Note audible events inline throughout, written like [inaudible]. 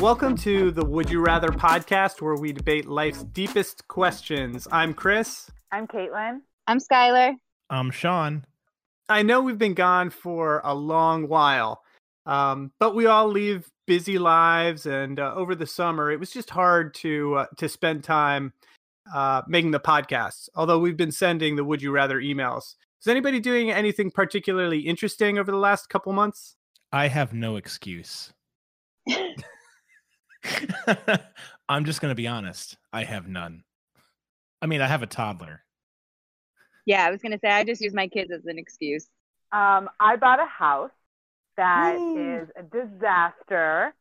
Welcome to the Would You Rather podcast, where we debate life's deepest questions. I'm Chris. I'm Caitlin. I'm Skylar. I'm Sean. I know we've been gone for a long while, um, but we all leave busy lives, and uh, over the summer, it was just hard to uh, to spend time uh, making the podcasts. Although we've been sending the Would You Rather emails. Is anybody doing anything particularly interesting over the last couple months? I have no excuse. [laughs] I'm just going to be honest. I have none. I mean, I have a toddler. Yeah, I was gonna say I just use my kids as an excuse. Um, I bought a house that Woo. is a disaster.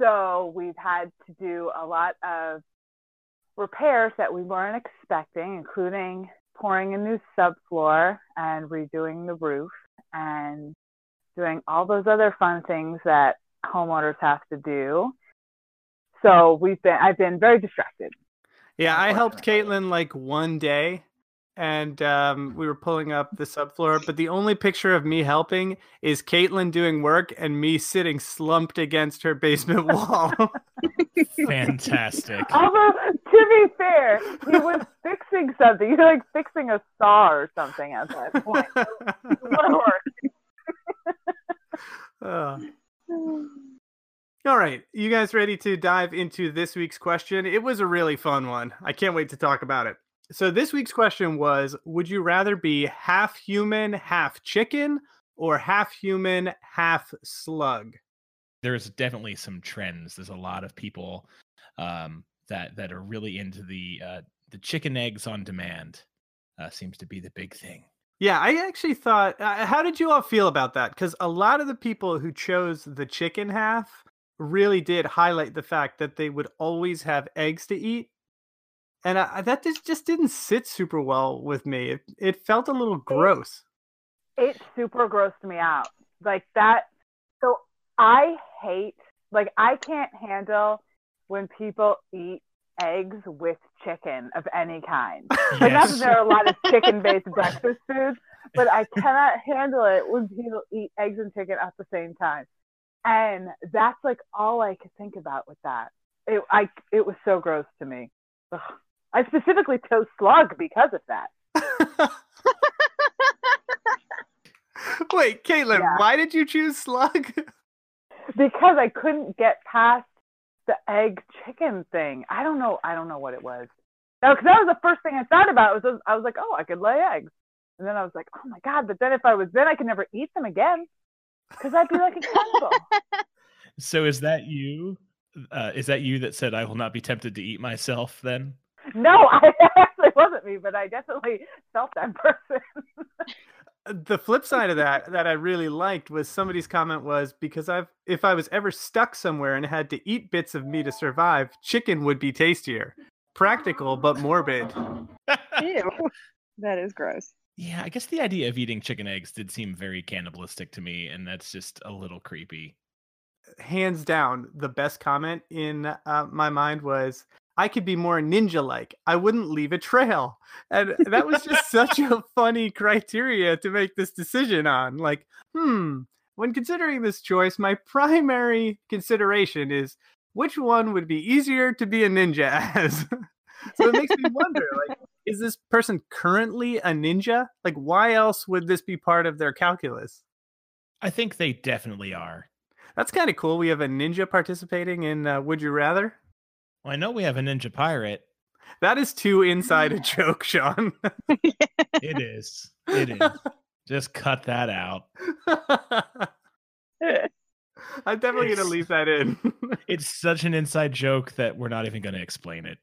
So we've had to do a lot of repairs that we weren't expecting, including pouring a new subfloor and redoing the roof and doing all those other fun things that homeowners have to do. So we've been I've been very distracted. Yeah, I helped. Caitlin like one day, and um, we were pulling up the subfloor. But the only picture of me helping is Caitlin doing work and me sitting slumped against her basement [laughs] wall. Fantastic. Although to be fair, he was fixing something. He was like fixing a saw or something at that point. It would've. Uh, all right, you guys ready to dive into this week's question? It was a really fun one. I can't wait to talk about it. So, this week's question was Would you rather be half human, half chicken, or half human, half slug? There's definitely some trends. There's a lot of people um, that that are really into the uh, the chicken eggs on demand. Uh, seems to be the big thing. Yeah, I actually thought, uh, how did you all feel about that? Because a lot of the people who chose the chicken half really did highlight the fact that they would always have eggs to eat. And I, that just, just didn't sit super well with me. It, it felt a little gross. It super grossed me out. Like that. So I hate, like, I can't handle when people eat eggs with chicken of any kind. [laughs] Like, not that there are a lot of [laughs] chicken based breakfast foods, but I cannot handle it when people eat eggs and chicken at the same time. And that's like all I could think about with that. It, I, it was so gross to me. Ugh. I specifically chose slug because of that. [laughs] Wait, Caitlin, Yeah. why did you choose slug? because I couldn't get past the egg chicken thing. I don't know. I don't know what it was. No, because that was the first thing I thought about. Was I was like, oh, I could lay eggs, and then I was like, oh my god. But then if I was, then I could never eat them again because I'd be like a cannibal. [laughs] So is that you? Uh, is that you that said I will not be tempted to eat myself? Then no, [laughs] I actually wasn't me, but I definitely felt that person. [laughs] the flip side of that that I really liked was somebody's comment was because I've if I was ever stuck somewhere and had to eat bits of me to survive, chicken would be tastier. Practical but morbid. Ew. [laughs] That is gross. yeah, I guess the idea of eating chicken eggs did seem very cannibalistic to me, and that's just a little creepy. Hands down, the best comment in uh, my mind was I could be more ninja like. I wouldn't leave a trail. And that was just such a [laughs] funny criteria to make this decision on. Like, hmm, when considering this choice, my primary consideration is which one would be easier to be a ninja as? [laughs] so it makes me wonder, like, is this person currently a ninja? Like, why else would this be part of their calculus? I think they definitely are. That's kind of cool. We have a ninja participating in uh, Would You Rather. Well, I know we have a ninja pirate. That is too inside a [laughs] joke, Sean. It is. It is. [laughs] Just cut that out. [laughs] I'm definitely going to leave that in. It's such an inside joke that we're not even going to explain it.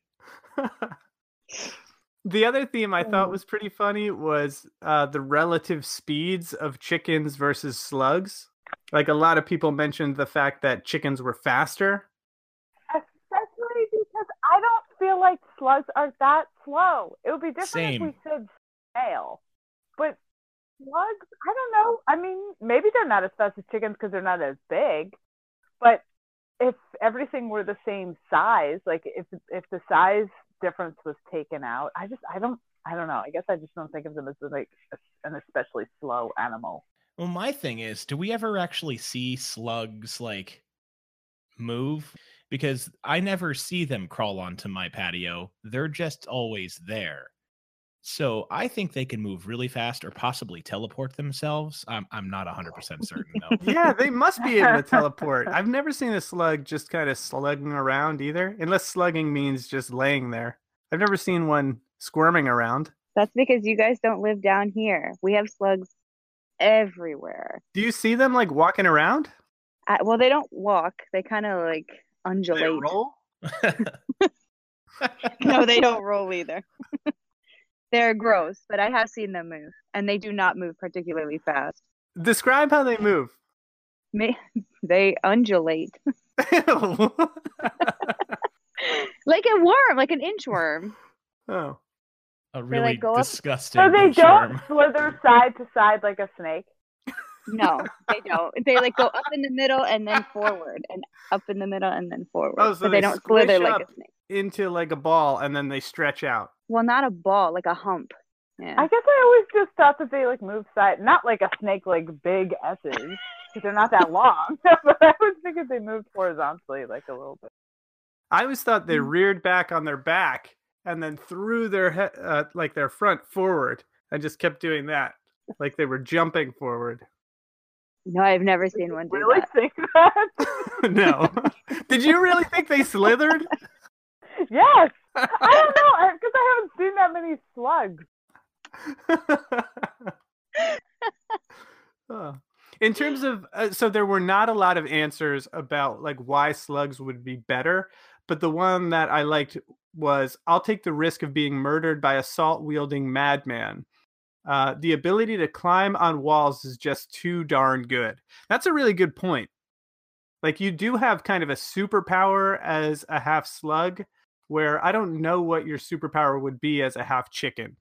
the other theme I Oh. thought was pretty funny was uh, the relative speeds of chickens versus slugs. Like a lot of people mentioned the fact that chickens were faster. Especially because I don't feel like slugs are that slow. It would be different Same. if we said snail, but slugs, I don't know. I mean, maybe they're not as fast as chickens because they're not as big, but if everything were the same size, like if if the size difference was taken out, I just I don't I don't know. I guess I just don't think of them as like a, an especially slow animal. Well, my thing is, do we ever actually see slugs like move? Because I never see them crawl onto my patio. They're just always there. So I think they can move really fast or possibly teleport themselves. I'm I'm not 100% certain though. yeah, they must be able to teleport. [laughs] I've never seen a slug just kind of slugging around either, unless slugging means just laying there. I've never seen one squirming around. That's because you guys don't live down here. We have slugs everywhere. Do you see them like walking around? Uh, well, they don't walk. They kind of like Do undulate. They roll? [laughs] no, they don't [laughs] roll either. They're gross, but I have seen them move, and they do not move particularly fast. Describe how they move. May- [laughs] They undulate like a worm, like an inchworm. oh. A really go up- disgusting. So they don't slither side to side like a snake. No, they don't. They like go up in the middle and then forward, and up in the middle and then forward. Oh, so but they, they don't slither squish like a snake. Into like a ball and then they stretch out. Well, not a ball, like a hump. Yeah. I guess I always just thought that they like move side, not like a snake, like big S's, because they're not that long. [laughs] but I was thinking they moved horizontally, like a little bit. I always thought they Mm. reared back on their back and then threw their head, uh, like their front forward and just kept doing that, like they were jumping forward. No, I've never seen one do Really that. [laughs] think that? [laughs] no, [laughs] did you really think they slithered? yes. I don't know, because I haven't seen that many slugs. Oh. In terms of, uh, so there were not a lot of answers about like why slugs would be better, but the one that I liked was I'll take the risk of being murdered by a salt wielding madman. Uh, the ability to climb on walls is just too darn good. That's a really good point. Like you do have kind of a superpower as a half slug, where I don't know what your superpower would be as a half chicken.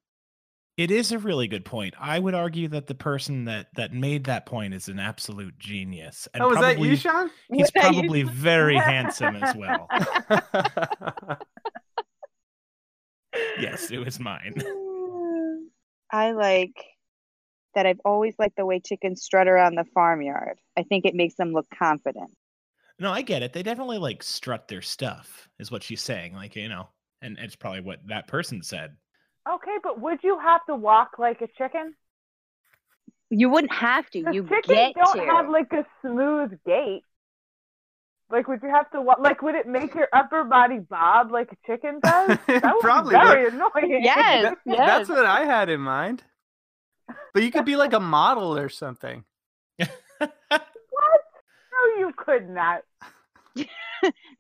It is a really good point. I would argue that the person that that made that point is an absolute genius. And oh, was that probably- you, Sean? He's [laughs] Was probably very [laughs] handsome as well. [laughs] Yes, it was mine. I like that I've always liked the way chickens strut around the farmyard. I think it makes them look confident. No, I get it. They definitely like strut their stuff, is what she's saying. Like, you know, and it's probably what that person said. Okay, but would you have to walk like a chicken? You wouldn't have to. The You chickens get don't to. have like a smooth gait. Like, would you have to walk? Like, would it make your upper body bob like a chicken does? [laughs] That would Probably be would. very annoying. Yes, That- yes. That's what I had in mind. But you could be like a model or something. [laughs] What? No, you could not. [laughs]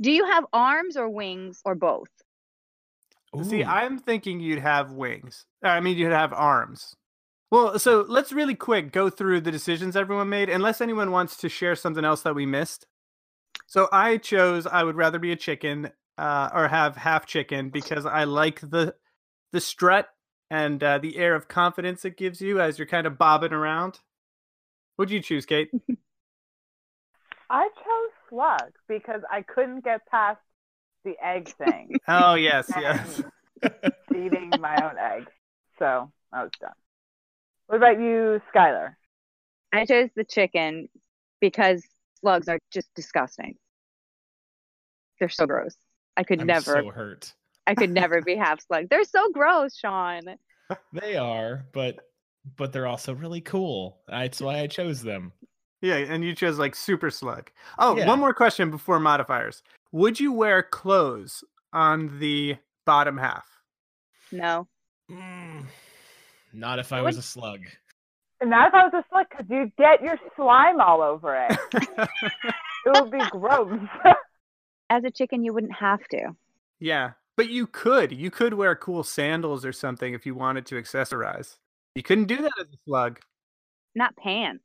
Do you have arms or wings or both? See, I'm thinking you'd have wings. I mean, you'd have arms. Well, so let's really quick go through the decisions everyone made, unless anyone wants to share something else that we missed. So I chose I would rather be a chicken uh, or have half chicken because I like the the strut and uh, the air of confidence it gives you as you're kind of bobbing around. What'd you choose, Kate? [laughs] I chose slug because I couldn't get past the egg thing, Oh yes, yes. eating my own eggs. So I was done. What about you, Skylar? I chose the chicken because slugs are just disgusting. They're so gross. I could I'm never, so hurt. I could never be [laughs] half slug. They're so gross, Sean. They are, but but they're also really cool. That's why I chose them. Yeah, and you chose like super slug. Oh, Yeah. one more question before modifiers. Would you wear clothes on the bottom half? No. Mm, not if I was a slug. And now if I was a slug, could you get your slime all over it? [laughs] It would be gross. [laughs] As a chicken, you wouldn't have to. yeah, but you could. You could wear cool sandals or something if you wanted to accessorize. You couldn't do that as a slug. Not pants.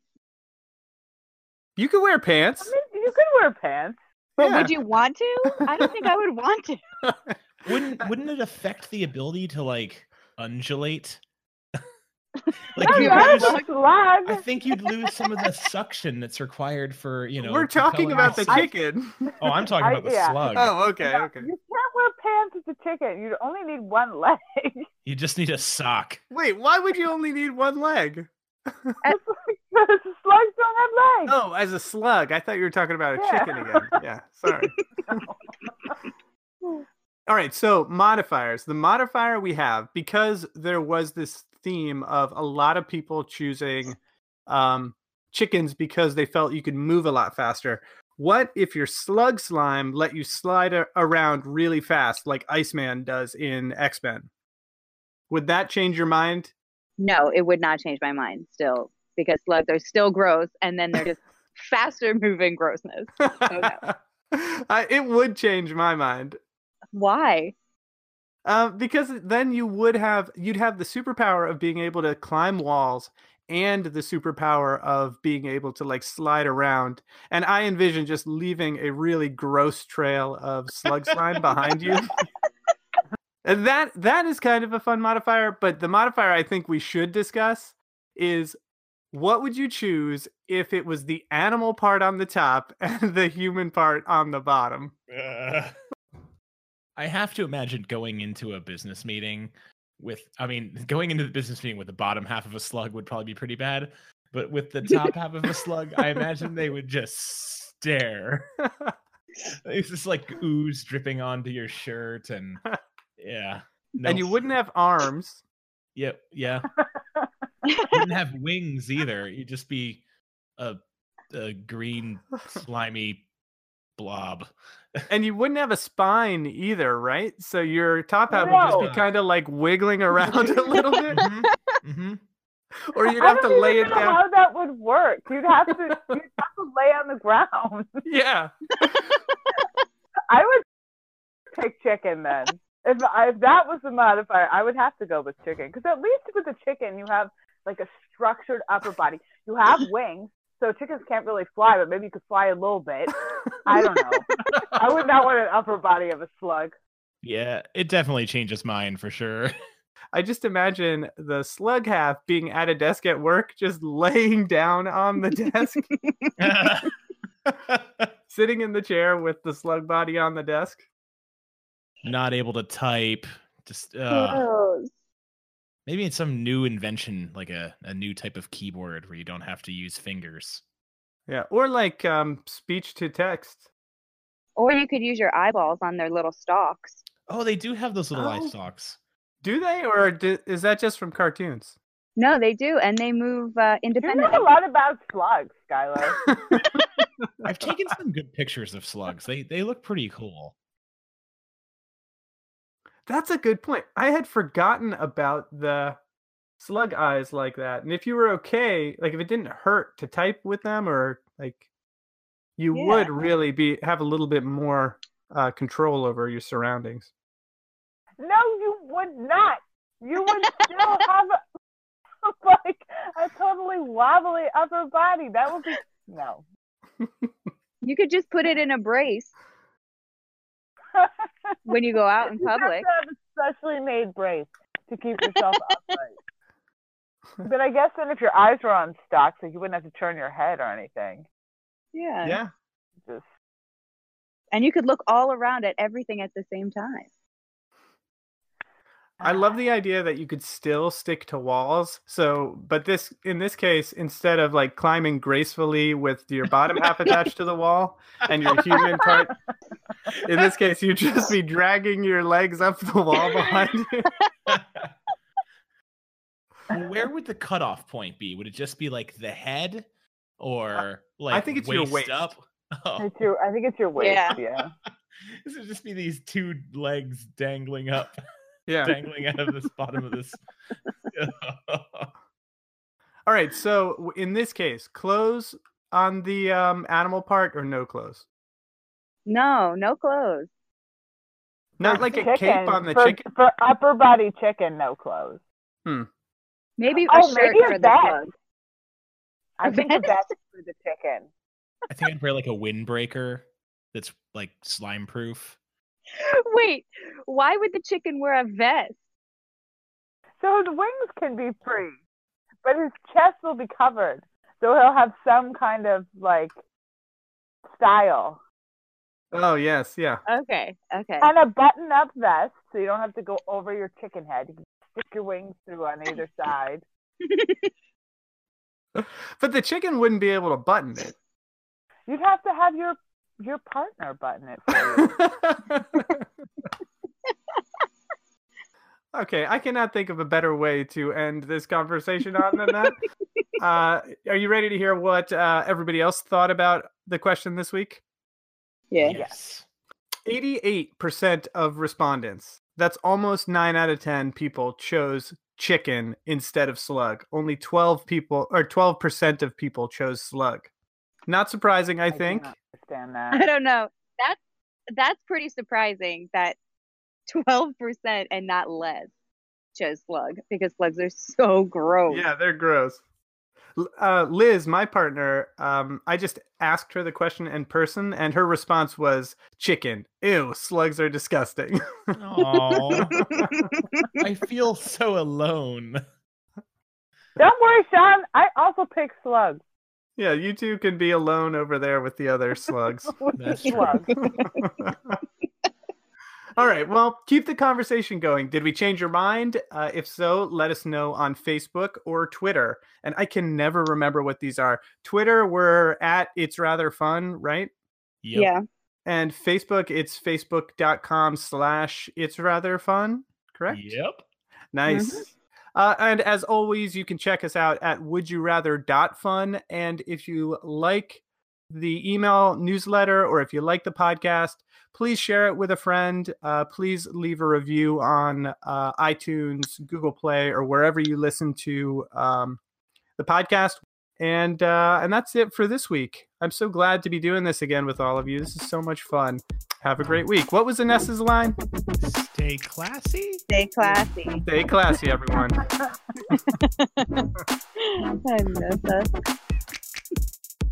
You could wear I pants. mean, you could wear pants. But Yeah. would you want to? I don't think I would want to. [laughs] Wouldn't wouldn't it affect the ability to like undulate? No, [laughs] like you not lose, as. I think you'd lose some of the suction that's required for you know. We're talking about the chicken. Oh, I'm talking I- about the yeah. slug. oh, okay, No, okay. You can't wear pants as a chicken. You only need one leg. [laughs] You just need a sock. Wait, why would you only need one leg? It's like Because slugs don't have legs. Oh, as a slug. I thought you were talking about a Yeah. chicken again. Yeah, sorry. [laughs] All right, so modifiers. The modifier we have because there was this theme of a lot of people choosing um, chickens because they felt you could move a lot faster. What if your slug slime let you slide a- around really fast, like Iceman does in X Men? Would that change your mind? No, it would not change my mind still because slugs are still gross and then they're just [laughs] faster moving grossness. [laughs] I, it would change my mind. Why? Uh, because then you would have you'd have the superpower of being able to climb walls and the superpower of being able to like slide around. And I envision just leaving a really gross trail of slug slime behind you. [laughs] And that that is kind of a fun modifier, but the modifier I think we should discuss is what would you choose if it was the animal part on the top [laughs] and the human part on the bottom? Uh, [laughs] I have to imagine going into a business meeting with, I mean, [laughs] going into the business meeting with the bottom half of a slug would probably be pretty bad. But with the top half of a slug, I imagine they would just stare. [laughs] It's just like ooze dripping onto your shirt, and [laughs] yeah, And you wouldn't have arms. Yep, yeah. You wouldn't have wings either. You'd just be a a green slimy blob. And you wouldn't have a spine either, right? So your top half would just be kind of like wiggling around a little bit, [laughs] Mhm, mhm. or you'd have to don't lay it down. how that would work. You'd have to you'd [laughs] have to lay on the ground. Yeah, I would pick chicken then. If if that was the modifier, I would have to go with chicken because at least with the chicken you have like a structured upper body. You have [laughs] wings, so chickens can't really fly, but maybe you could fly a little bit. I don't know. [laughs] I would not want an upper body of a slug. Yeah, it definitely changes mine for sure. [laughs] I just imagine the slug half being at a desk at work, just laying down on the desk, [laughs] sitting in the chair with the slug body on the desk. Not able to type. Just uh, Gross. Maybe it's some new invention, like a, a new type of keyboard where you don't have to use fingers. Yeah, or like um, speech to text. Or you could use your eyeballs on their little stalks. Oh, they do have those little eye Oh. stalks. Do they, or do, is that just from cartoons? No, they do, and they move uh, You know independently. a lot about slugs, Skylar. [laughs] I've taken some good pictures of slugs. They they look pretty cool. That's a good point. I had forgotten about the slug eyes like that. And if you were okay, like if it didn't hurt to type with them or like you Yeah. would really be have a little bit more uh, control over your surroundings. No, you would not. You would still have a, [laughs] like a totally wobbly upper body. That would be no. [laughs] You could just put it in a brace when you go out in You public. to have a specially made brace to keep yourself upright. [laughs] But I guess then if your eyes were on stalks, like you wouldn't have to turn your head or anything. Yeah. Yeah. Just And you could look all around at everything at the same time. I love ah. the idea that you could still stick to walls. So, but this in this case, instead of like climbing gracefully with your bottom half attached to the wall and your human part, in this case, you'd just be dragging your legs up the wall behind [laughs] you. Where would the cutoff point be? Would it just be like the head, or like I think it's your waist. up? [laughs] Oh, It's your I think it's your waist, Yeah. yeah. [laughs] this would just be these two legs dangling up, Yeah. dangling out of this bottom of this. [laughs] All right. So in this case, clothes on the um, animal part or no clothes? No, no clothes. Not For like a cape on the for, chicken. For upper body chicken, no clothes. Hmm. Maybe a Oh, shirt maybe a for the vest. slug. I A think the vest? best [laughs] for the chicken. I think I'd wear like a windbreaker that's like slime proof. Wait, why would the chicken wear a vest? So his wings can be free, but his chest will be covered. So he'll have some kind of like style. Oh yes, yeah. Okay, okay. And a button up vest, so you don't have to go over your chicken head. You can stick your wings through on either [laughs] side. but the chicken wouldn't be able to button it. You'd have to have your your partner button it for you. [laughs] okay, I cannot think of a better way to end this conversation on than that. [laughs] uh, are you ready to hear what uh, everybody else thought about the question this week? Yeah. Yes. 88% of respondents, that's almost 9 out of 10 people, chose chicken instead of slug. Only 12 people, or 12% of people chose slug. Not surprising, I, do think. not understand I don't know. That's that's pretty surprising that [laughs] twelve percent and not less chose slug because slugs are so gross. Yeah, they're gross. Uh, Liz, my partner, um, I just asked her the question in person, and her response was chicken. Ew, slugs are disgusting. Oh, [laughs] I feel so alone. Don't worry, Sean. I also pick slugs. Yeah, you two can be alone over there with the other slugs. [laughs] That's true. [laughs] [laughs] All right. Well, keep the conversation going. Did we change your mind? Uh, if so, let us know on Facebook or Twitter. And I can never remember what these are. Twitter, we're at It's Rather Fun, right? Yep. Yeah. And Facebook, it's facebook.com slash It's Rather Fun, correct? Yep. Nice. Uh, and as always, you can check us out at wouldyourather.fun. And if you like the email newsletter or if you like the podcast, please share it with a friend. Uh, please leave a review on uh, iTunes, Google Play, or wherever you listen to um, the podcast. And uh, and that's it for this week. I'm so glad to be doing this again with all of you. This is so much fun. Have a great week. What was Inessa's line? Stay classy. Stay classy. Stay classy, everyone. [laughs] I miss us.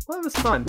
Well, it was fun.